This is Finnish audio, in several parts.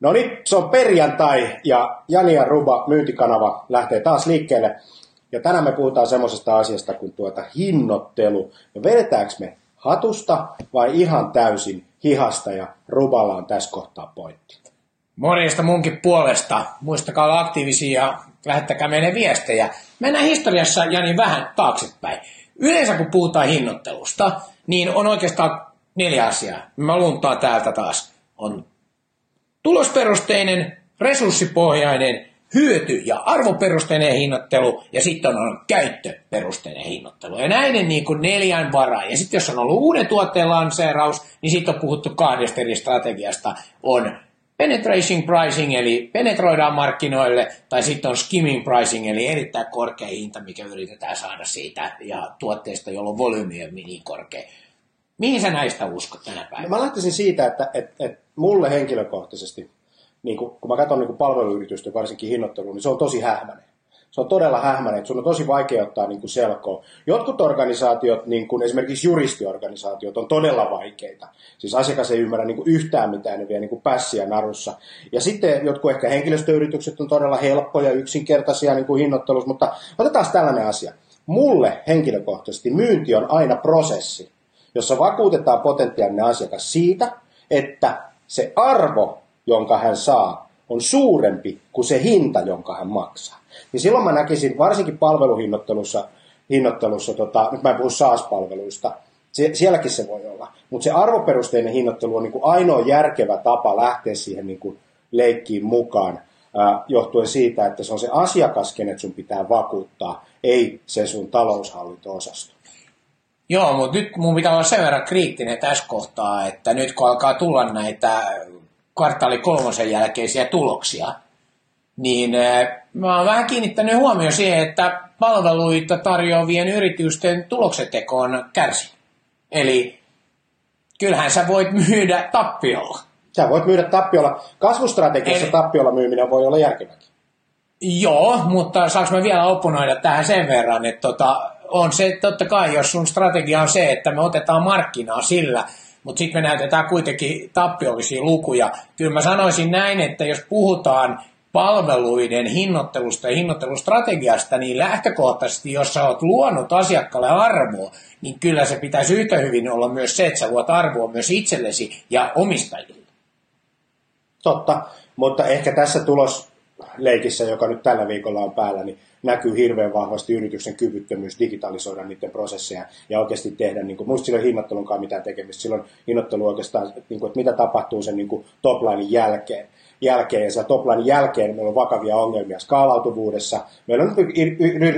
No niin, se on perjantai ja Jani ja Ruba myyntikanava lähtee taas liikkeelle. Ja tänään me puhutaan semmoisesta asiasta kuin tuota hinnoittelu. Ja vedetäänkö me hatusta vai ihan täysin hihasta ja Ruballa on tässä kohtaa pointti. Morjesta munkin puolesta. Muistakaa olla aktiivisia ja lähettäkää meille viestejä. Mennään historiassa Jani vähän taaksepäin. Yleensä kun puhutaan hinnoittelusta, niin on oikeastaan neljä asiaa. Mä luntaan täältä taas. On tulosperusteinen, resurssipohjainen, hyöty- ja arvoperusteinen hinnoittelu ja sitten on käyttöperusteinen hinnoittelu. Ja näiden niin kuin neljän varaa. Ja sitten jos on ollut uuden tuotteen lanseeraus, niin sitten on puhuttu kahdesta eri strategiasta. On penetration pricing, eli penetroidaan markkinoille, tai sitten on skimming pricing, eli erittäin korkea hinta, mikä yritetään saada siitä, ja tuotteesta, jolla on volyymi on niin korkea. Mihin sä näistä uskot tänä päivänä? No mä lähtisin siitä, että, että, että mulle henkilökohtaisesti, niin kun, kun mä katson niin palveluyritystä, varsinkin hinnoittelua, niin se on tosi hähmäinen. Se on todella hähmäinen, että sun on tosi vaikea ottaa niin kuin selkoa. Jotkut organisaatiot, niin kuin esimerkiksi juristiorganisaatiot, on todella vaikeita. Siis asiakas ei ymmärrä niin kuin yhtään mitään, ne vie niin kuin pässiä narussa. Ja sitten jotkut ehkä henkilöstöyritykset on todella helppoja, yksinkertaisia niin kuin hinnoittelussa, mutta otetaan tällainen asia. Mulle henkilökohtaisesti myynti on aina prosessi, jossa vakuutetaan potentiaalinen asiakas siitä, että se arvo, jonka hän saa, on suurempi kuin se hinta, jonka hän maksaa. Niin silloin mä näkisin, varsinkin palveluhinnoittelussa, hinnoittelussa, tota, nyt mä en puhu SaaS-palveluista, se, sielläkin se voi olla, mutta se arvoperusteinen hinnoittelu on niin kuin ainoa järkevä tapa lähteä siihen niin kuin leikkiin mukaan, ää, johtuen siitä, että se on se asiakas, kenet sun pitää vakuuttaa, ei se sun taloushallinto-osasto. Joo, mutta nyt mun pitää olla sen verran kriittinen tässä kohtaa, että nyt kun alkaa tulla näitä kvartaali kolmosen jälkeisiä tuloksia, niin eh, mä oon vähän kiinnittänyt huomioon siihen, että palveluita tarjoavien yritysten tulokseteko on kärsi. Eli kyllähän sä voit myydä tappiolla. Sä voit myydä tappiolla. Kasvustrategiassa Eli... tappiolla myyminen voi olla järkeväkin. Joo, mutta saanko mä vielä opponoida tähän sen verran, että tota, on se totta kai, jos sun strategia on se, että me otetaan markkinaa sillä, mutta sitten me näytetään kuitenkin tappiollisia lukuja. Kyllä mä sanoisin näin, että jos puhutaan palveluiden hinnoittelusta ja hinnoittelustrategiasta, niin lähtökohtaisesti, jos sä oot luonut asiakkaalle arvoa, niin kyllä se pitäisi yhtä hyvin olla myös se, että sä luot arvoa myös itsellesi ja omistajille. Totta, mutta ehkä tässä tulosleikissä, joka nyt tällä viikolla on päällä, niin näkyy hirveän vahvasti yrityksen kyvyttömyys digitalisoida niiden prosesseja ja oikeasti tehdä, niin kuin, muista sillä hinnoittelunkaan mitään tekemistä, silloin hinnoittelu oikeastaan, niin kuin, että mitä tapahtuu sen niin kuin toplinein jälkeen. Jälkeen. Ja topline jälkeen meillä on vakavia ongelmia skaalautuvuudessa. Meillä on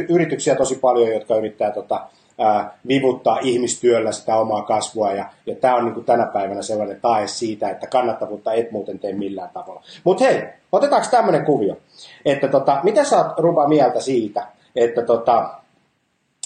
yrityksiä tosi paljon, jotka yrittää tota, ää, vivuttaa ihmistyöllä sitä omaa kasvua. Ja, ja tämä on niin tänä päivänä sellainen tae siitä, että kannattavuutta et muuten tee millään tavalla. Mutta hei, otetaanko tämmöinen kuvio, että tota, mitä sä oot Ruba mieltä siitä, että tota,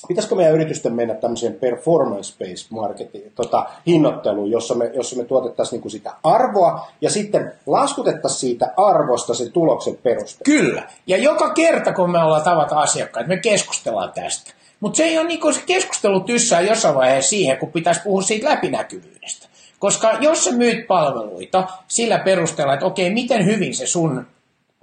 pitäisikö meidän yritysten mennä tämmöiseen performance-based marketing, tota, hinnoitteluun, jossa me, jossa me tuotettaisiin niinku sitä arvoa ja sitten laskutettaisiin siitä arvosta sen tuloksen peruste. Kyllä. Ja joka kerta, kun me ollaan tavata asiakkaita, me keskustellaan tästä. Mutta se ei ole niinku se keskustelu tyssää jossain vaiheessa siihen, kun pitäisi puhua siitä läpinäkyvyydestä. Koska jos sä myyt palveluita sillä perusteella, että okei, miten hyvin se sun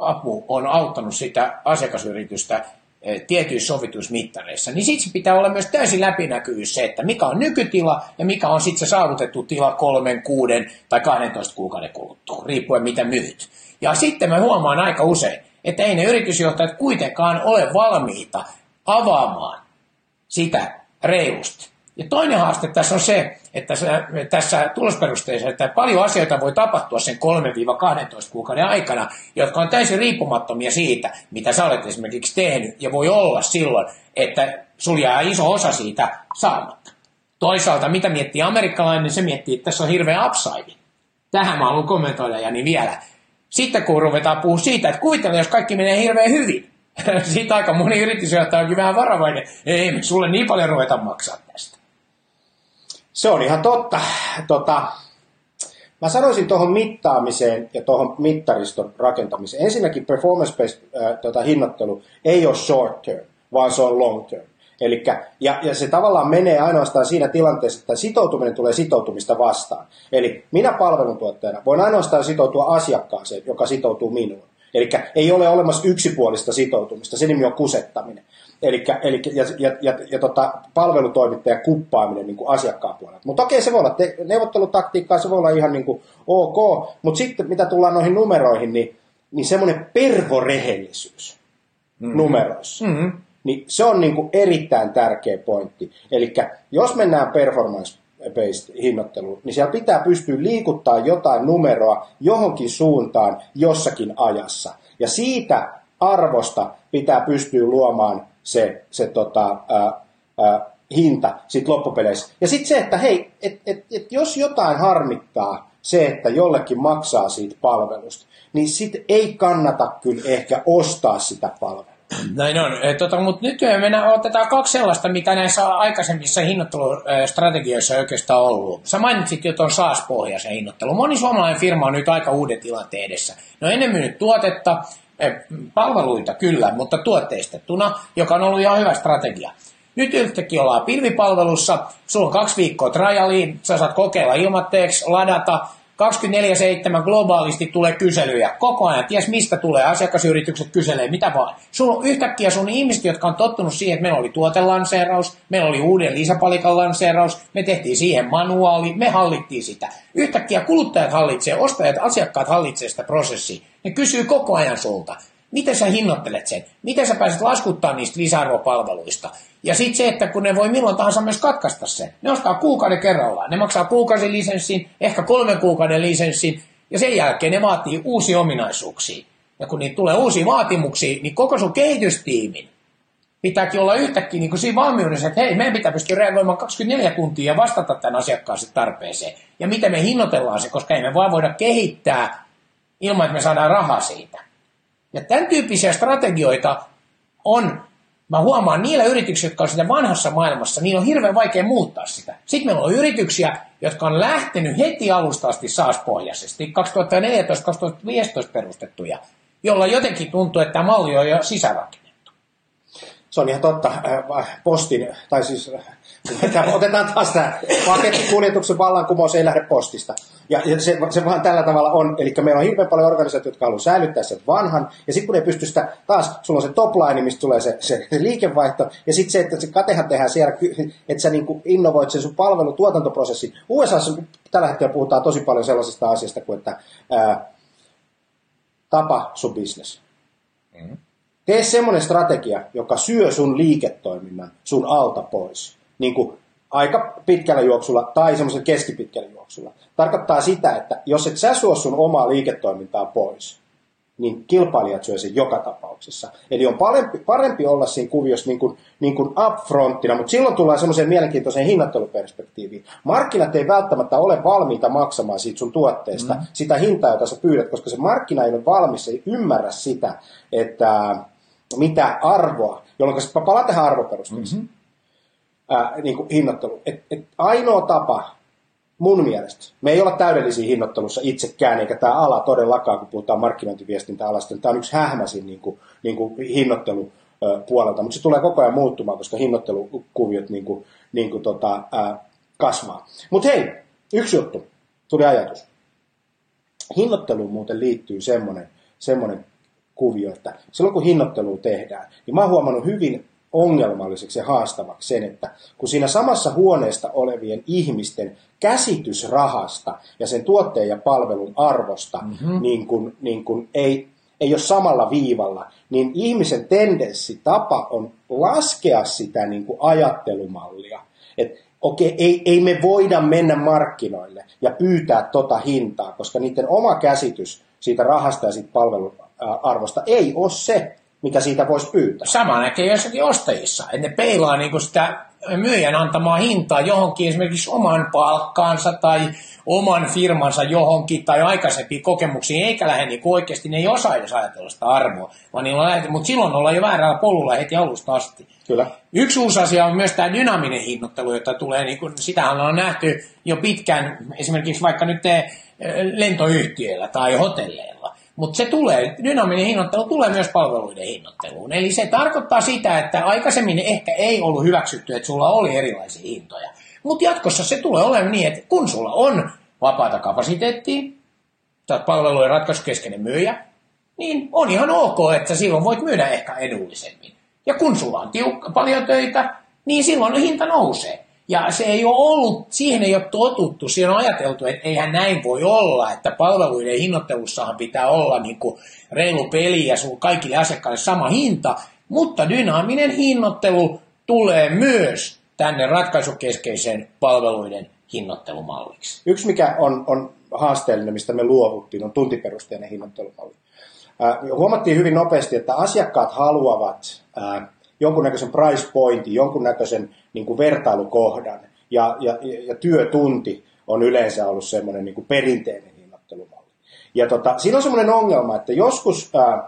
apu on auttanut sitä asiakasyritystä Eh, tietyissä sovituissa mittareissa, niin sitten pitää olla myös täysin läpinäkyvyys se, että mikä on nykytila ja mikä on sitten se saavutettu tila kolmen, kuuden tai 12 kuukauden kuluttua, riippuen mitä myyt. Ja sitten mä huomaan aika usein, että ei ne yritysjohtajat kuitenkaan ole valmiita avaamaan sitä reilusti. Ja toinen haaste tässä on se, että tässä tulosperusteessa, että paljon asioita voi tapahtua sen 3-12 kuukauden aikana, jotka on täysin riippumattomia siitä, mitä sä olet esimerkiksi tehnyt, ja voi olla silloin, että sulla jää iso osa siitä saamatta. Toisaalta, mitä miettii amerikkalainen, se miettii, että tässä on hirveä upside. Tähän mä haluan kommentoida, ja niin vielä. Sitten kun ruvetaan puhua siitä, että kuvitellaan, jos kaikki menee hirveän hyvin, siitä aika moni yritysjohtaja onkin vähän varovainen, ei me sulle niin paljon ruveta maksaa tästä. Se on ihan totta. Tota, mä sanoisin tuohon mittaamiseen ja tuohon mittariston rakentamiseen. Ensinnäkin performance-based äh, tota, hinnoittelu ei ole short term, vaan se on long term. Elikkä, ja, ja se tavallaan menee ainoastaan siinä tilanteessa, että sitoutuminen tulee sitoutumista vastaan. Eli minä palveluntuottajana voin ainoastaan sitoutua asiakkaaseen, joka sitoutuu minuun. Eli ei ole olemassa yksipuolista sitoutumista, se nimi on kusettaminen. Elikkä, eli, ja, ja, ja, ja tota, palvelutoimittajan kuppaaminen niin kuin asiakkaan puolella. Mutta okei, se voi olla te, neuvottelutaktiikkaa, se voi olla ihan niin kuin ok, mutta sitten mitä tullaan noihin numeroihin, niin, niin semmoinen pervorehellisyys mm-hmm. numeroissa, mm-hmm. niin se on niin kuin erittäin tärkeä pointti. Eli jos mennään performance based hinnoitteluun, niin siellä pitää pystyä liikuttaa jotain numeroa johonkin suuntaan jossakin ajassa. Ja siitä arvosta pitää pystyä luomaan se, se tota, ää, ää, hinta sit loppupeleissä. Ja sitten se, että hei, et, et, et jos jotain harmittaa se, että jollekin maksaa siitä palvelusta, niin sitten ei kannata kyllä ehkä ostaa sitä palvelua. Näin on. E, tota, Mutta nyt me otetaan kaksi sellaista, mitä näissä aikaisemmissa hinnoittelustrategioissa ei oikeastaan ollut. Sä mainitsit jo tuon SaaS-pohjaisen hinnoittelun. Moni suomalainen firma on nyt aika uuden tilanteen edessä. No ennen myynyt tuotetta, palveluita kyllä, mutta tuotteistettuna, joka on ollut ihan hyvä strategia. Nyt yhtäkkiä ollaan pilvipalvelussa, sulla on kaksi viikkoa trialiin, sä saat kokeilla ilmatteeksi, ladata, 24-7 globaalisti tulee kyselyjä. Koko ajan, ties mistä tulee, asiakasyritykset kyselee, mitä vaan. Sulla on yhtäkkiä sun ihmiset, jotka on tottunut siihen, että meillä oli tuotelanseeraus, meillä oli uuden lisäpalikan lanseeraus, me tehtiin siihen manuaali, me hallittiin sitä. Yhtäkkiä kuluttajat hallitsee, ostajat, asiakkaat hallitsee sitä prosessia. Ne kysyy koko ajan sulta. Miten sä hinnoittelet sen? Miten sä pääset laskuttaa niistä lisäarvopalveluista? Ja sitten se, että kun ne voi milloin tahansa myös katkaista sen. Ne ostaa kuukauden kerrallaan. Ne maksaa kuukauden lisenssin, ehkä kolmen kuukauden lisenssin, ja sen jälkeen ne vaatii uusia ominaisuuksia. Ja kun niitä tulee uusia vaatimuksia, niin koko sun kehitystiimin pitääkin olla yhtäkkiä niin kuin siinä valmiudessa, että hei, meidän pitää pystyä reagoimaan 24 tuntia ja vastata tämän asiakkaan tarpeeseen. Ja miten me hinnoitellaan se, koska ei me vaan voida kehittää ilman, että me saadaan rahaa siitä. Ja tämän tyyppisiä strategioita on mä huomaan niillä yrityksillä, jotka on sitä vanhassa maailmassa, niin on hirveän vaikea muuttaa sitä. Sitten meillä on yrityksiä, jotka on lähtenyt heti alusta asti SaaS-pohjaisesti, 2014-2015 perustettuja, jolla jotenkin tuntuu, että tämä malli on jo sisärakennettu. Se on ihan totta. Äh, postin, tai siis otetaan taas tämä pakettikuljetuksen vallankumous ei lähde postista. Ja, se, se vaan tällä tavalla on. Eli meillä on hirveän paljon organisaatioita, jotka haluaa säilyttää sen vanhan. Ja sitten kun ne pystyy sitä, taas sulla on se top line, mistä tulee se, se, se liikevaihto. Ja sitten se, että se katehan tehdään siellä, että sä niin innovoit sen sun palvelutuotantoprosessin. USAssa tällä hetkellä puhutaan tosi paljon sellaisesta asiasta kuin, että ää, tapa sun business. Mm-hmm. Tee semmoinen strategia, joka syö sun liiketoiminnan sun alta pois. Niin kuin aika pitkällä juoksulla tai semmoisella keskipitkällä juoksulla. Tarkoittaa sitä, että jos et sä suo sun omaa liiketoimintaa pois, niin kilpailijat syö sen joka tapauksessa. Eli on parempi, parempi olla siinä kuviossa niin kuin, niin kuin upfronttina, mutta silloin tullaan semmoiseen mielenkiintoiseen hinnoitteluperspektiiviin. Markkinat ei välttämättä ole valmiita maksamaan siitä sun tuotteesta mm. sitä hintaa, jota sä pyydät, koska se markkina ei ole valmis, ei ymmärrä sitä, että mitä arvoa, jolloin se palaa tähän arvoperusteeseen. Mm-hmm ää, niin kuin hinnoittelu. Et, et ainoa tapa mun mielestä, me ei olla täydellisiä hinnoittelussa itsekään, eikä tämä ala todellakaan, kun puhutaan markkinointiviestintäalasta, niin tämä on yksi hähmäsin niin kuin, niin kuin hinnoittelu puolelta, mutta se tulee koko ajan muuttumaan, koska hinnoittelukuviot niin kuin, niin kuin tota, ää, kasvaa. Mutta hei, yksi juttu, tuli ajatus. Hinnoitteluun muuten liittyy semmoinen, semmoinen kuvio, että silloin kun hinnoittelua tehdään, niin mä oon huomannut hyvin ongelmalliseksi ja haastavaksi sen, että kun siinä samassa huoneesta olevien ihmisten käsitys rahasta ja sen tuotteen ja palvelun arvosta mm-hmm. niin kun, niin kun ei, ei ole samalla viivalla, niin ihmisen tendenssi, tapa on laskea sitä niin kuin ajattelumallia. Että okei, ei, ei me voida mennä markkinoille ja pyytää tota hintaa, koska niiden oma käsitys siitä rahasta ja siitä palvelun arvosta ei ole se, mitä siitä voisi pyytää. Sama näkee jossakin ostajissa, että ne peilaa niin sitä myyjän antamaa hintaa johonkin esimerkiksi oman palkkaansa tai oman firmansa johonkin tai aikaisempiin kokemuksiin, eikä lähde niin oikeasti, ne ei osaa edes ajatella sitä arvoa, vaan niillä on lähde, mutta silloin ollaan jo väärällä polulla heti alusta asti. Kyllä. Yksi uusi asia on myös tämä dynaaminen hinnoittelu, jota tulee, niin kuin, sitähän on nähty jo pitkään, esimerkiksi vaikka nyt lentoyhtiöillä tai hotelleilla Mutta se tulee, dynaaminen hinnoittelu tulee myös palveluiden hinnoitteluun. Eli se tarkoittaa sitä, että aikaisemmin ehkä ei ollut hyväksytty, että sulla oli erilaisia hintoja. Mutta jatkossa se tulee olemaan niin, että kun sulla on vapaata kapasiteettia, tai palvelujen ratkaisukeskeinen myyjä, niin on ihan ok, että silloin voit myydä ehkä edullisemmin. Ja kun sulla on tiukka, paljon töitä, niin silloin hinta nousee. Ja se ei ole ollut, siihen ei ole totuttu, siihen on ajateltu, että eihän näin voi olla, että palveluiden hinnoittelussahan pitää olla niin kuin reilu peli ja sun kaikille asiakkaille sama hinta, mutta dynaaminen hinnoittelu tulee myös tänne ratkaisukeskeisen palveluiden hinnoittelumalliksi. Yksi, mikä on, on haasteellinen, mistä me luovuttiin, on tuntiperusteinen hinnoittelumalli. Äh, huomattiin hyvin nopeasti, että asiakkaat haluavat äh, jonkunnäköisen price pointin, jonkunnäköisen niin kuin vertailukohdan, ja, ja, ja työtunti on yleensä ollut semmoinen niin kuin perinteinen hinnoittelumalli. Ja tota, siinä on semmoinen ongelma, että joskus ää, äh,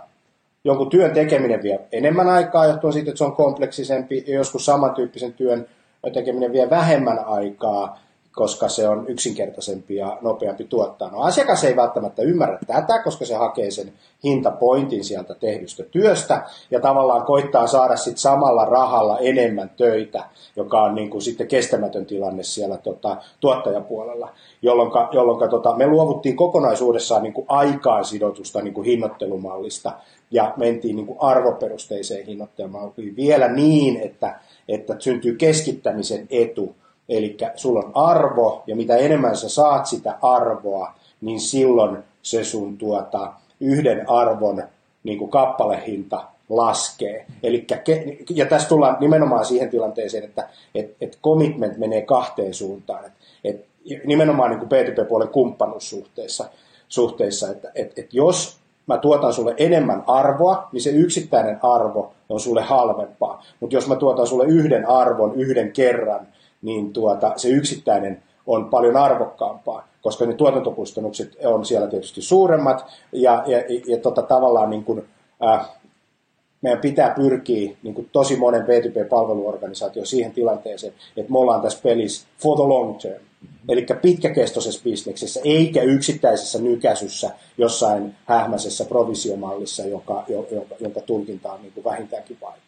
jonkun työn tekeminen vie enemmän aikaa johtuen siitä, että se on kompleksisempi, ja joskus samantyyppisen työn tekeminen vie vähemmän aikaa, koska se on yksinkertaisempi ja nopeampi tuottaa. No asiakas ei välttämättä ymmärrä tätä, koska se hakee sen hintapointin sieltä tehdystä työstä ja tavallaan koittaa saada sit samalla rahalla enemmän töitä, joka on niin kuin sitten kestämätön tilanne siellä tota, tuottajapuolella, jolloin, jolloin tota, me luovuttiin kokonaisuudessaan niin kuin aikaan sidotusta niin kuin hinnoittelumallista ja mentiin niin kuin arvoperusteiseen hinnoittelumalliin vielä niin, että, että syntyy keskittämisen etu, Eli sulla on arvo, ja mitä enemmän sä saat sitä arvoa, niin silloin se sun tuota, yhden arvon niin kuin kappalehinta laskee. Elikkä, ja tässä tullaan nimenomaan siihen tilanteeseen, että et, et commitment menee kahteen suuntaan. Et, et, nimenomaan niin kuin B2B-puolen kumppanuussuhteissa, suhteissa, että et, et jos mä tuotan sulle enemmän arvoa, niin se yksittäinen arvo on sulle halvempaa. Mutta jos mä tuotan sulle yhden arvon yhden kerran, niin tuota, se yksittäinen on paljon arvokkaampaa, koska ne tuotantokustannukset on siellä tietysti suuremmat ja, ja, ja tota, tavallaan niin kuin, äh, meidän pitää pyrkiä niin kuin tosi monen B2B-palveluorganisaatio siihen tilanteeseen, että me ollaan tässä pelissä for the long term. Eli pitkäkestoisessa bisneksessä, eikä yksittäisessä nykäisyssä jossain hähmäisessä provisiomallissa, joka, joka, jonka tulkinta on niin kuin vähintäänkin vaikea.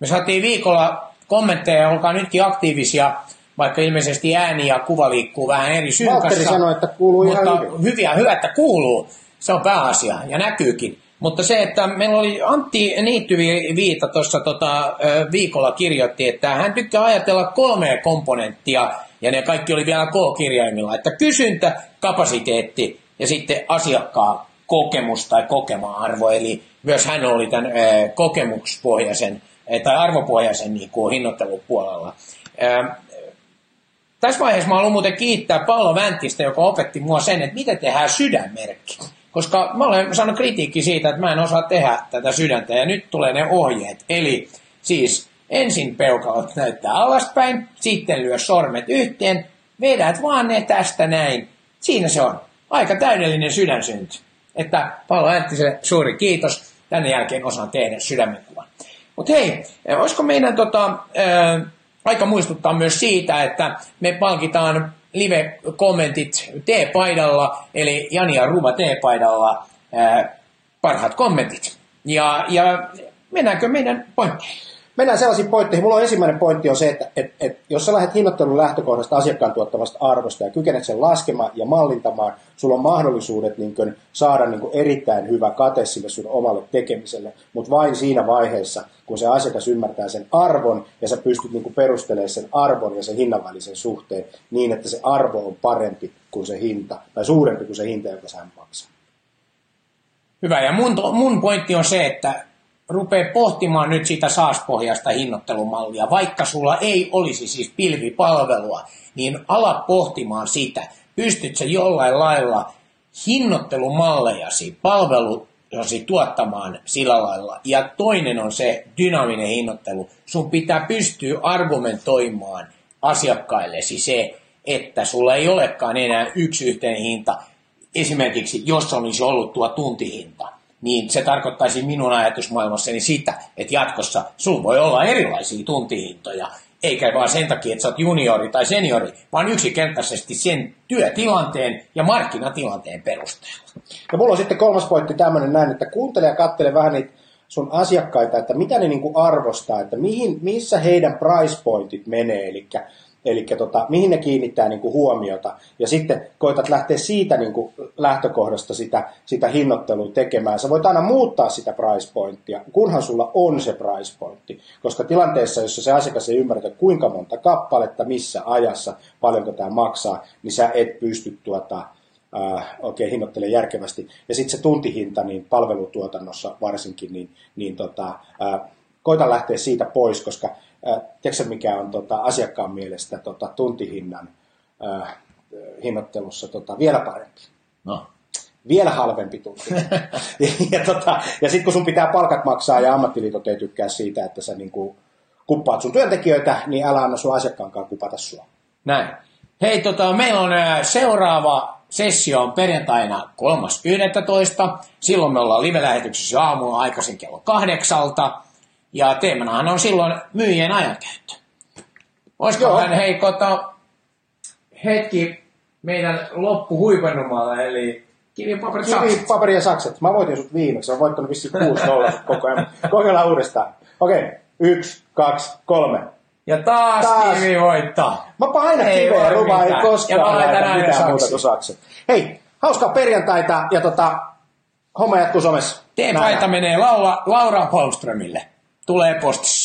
Me saatiin viikolla kommentteja, olkaa nytkin aktiivisia, vaikka ilmeisesti ääni ja kuva liikkuu vähän eri syyn kanssa. sanoi, että kuuluu mutta ihan hyvin. Hyviä, hyvä, että kuuluu. Se on pääasia ja näkyykin. Mutta se, että meillä oli Antti Niittyviita tuossa tota, viikolla kirjoitti, että hän tykkää ajatella kolmea komponenttia, ja ne kaikki oli vielä K-kirjaimilla, että kysyntä, kapasiteetti ja sitten asiakkaan kokemus tai kokema-arvo, eli myös hän oli tämän kokemuspohjaisen tai arvopohjaisen niin kuin hinnoittelupuolella. Ähm, tässä vaiheessa mä haluan muuten kiittää Paolo Vänttistä, joka opetti mua sen, että miten tehdään sydänmerkki. Koska mä olen saanut kritiikki siitä, että mä en osaa tehdä tätä sydäntä, ja nyt tulee ne ohjeet. Eli siis ensin peukalot näyttää alaspäin, sitten lyö sormet yhteen, vedät vaan ne tästä näin. Siinä se on. Aika täydellinen sydänsynty. Että Paolo Vänttisen suuri kiitos. Tänne jälkeen osaan tehdä sydämenkuvan. Mutta hei, olisiko meidän tota, ää, aika muistuttaa myös siitä, että me palkitaan live-kommentit T-paidalla, eli Jani ja Ruva T-paidalla ää, parhaat kommentit. Ja, ja mennäänkö meidän pointteihin? Mennään sellaisiin pointteihin. Mulla on ensimmäinen pointti on se, että et, et, jos sä lähdet hinnoittelun lähtökohdasta asiakkaan tuottavasta arvosta ja kykenet sen laskemaan ja mallintamaan, sulla on mahdollisuudet niin kun, saada niin kun, erittäin hyvä kate sille sun omalle tekemiselle, mutta vain siinä vaiheessa, kun se asiakas ymmärtää sen arvon ja sä pystyt niin kun, perustelemaan sen arvon ja sen hinnan välisen suhteen niin, että se arvo on parempi kuin se hinta tai suurempi kuin se hinta, jonka sä maksaa. Hyvä, ja mun, mun pointti on se, että rupee pohtimaan nyt sitä saaspohjaista hinnoittelumallia, vaikka sulla ei olisi siis pilvipalvelua, niin ala pohtimaan sitä, pystytkö jollain lailla hinnoittelumallejasi, palvelusi tuottamaan sillä lailla. Ja toinen on se dynaaminen hinnoittelu. Sun pitää pystyä argumentoimaan asiakkaillesi se, että sulla ei olekaan enää yksi yhteen hinta. Esimerkiksi jos olisi ollut tuo tuntihinta, niin se tarkoittaisi minun ajatusmaailmassani sitä, että jatkossa sulla voi olla erilaisia tuntihintoja, eikä vaan sen takia, että sä oot juniori tai seniori, vaan yksinkertaisesti sen työtilanteen ja markkinatilanteen perusteella. Ja mulla on sitten kolmas pointti tämmöinen näin, että kuuntele ja kattele vähän niitä sun asiakkaita, että mitä ne niinku arvostaa, että mihin, missä heidän price pointit menee, eli Eli tota, mihin ne kiinnittää niin kuin huomiota. Ja sitten koitat lähteä siitä niin kuin lähtökohdasta sitä, sitä hinnoittelua tekemään. Sä voit aina muuttaa sitä price pointtia, kunhan sulla on se price pointti. Koska tilanteessa, jossa se asiakas ei ymmärrä, kuinka monta kappaletta, missä ajassa, paljonko tämä maksaa, niin sä et pysty tuota, äh, oikein hinnoittelemaan järkevästi. Ja sitten se tuntihinta niin palvelutuotannossa varsinkin, niin, niin tota, äh, koita lähteä siitä pois, koska äh, tiedätkö mikä on tota, asiakkaan mielestä tota, tuntihinnan äh, hinnoittelussa tota, vielä parempi? No. Vielä halvempi tunti. ja ja, tota, ja sitten kun sun pitää palkat maksaa ja ammattiliitot ei tykkää siitä, että sä niinku kuppaat sun työntekijöitä, niin älä anna sun asiakkaankaan kupata sua. Näin. Hei, tota, meillä on seuraava sessio on perjantaina 3.11. Silloin me ollaan live-lähetyksessä aamulla aikaisin kello kahdeksalta. Ja teemanahan on silloin myyjien ajankäyttö. Olisiko Joo. hän hei kota, hetki meidän loppuhuipennumalla, eli kivi, paperit, Kivi, sakset. paperi ja sakset. Mä voitin sut viimeksi. Oon voittanut vissiin 6-0 koko ajan. Kokeillaan uudestaan. Okei. Yksi, kaksi, kolme. Ja taas, Taas. kivi voittaa. Mä painan Ei kiveä, Ruba ei koskaan Ja mä laita mitään muuta kuin sakset. Hei, hauskaa perjantaita ja tota, homma jatkuu somessa. Nähdään. menee Laura, Laura Polströmille. Tulee postissa.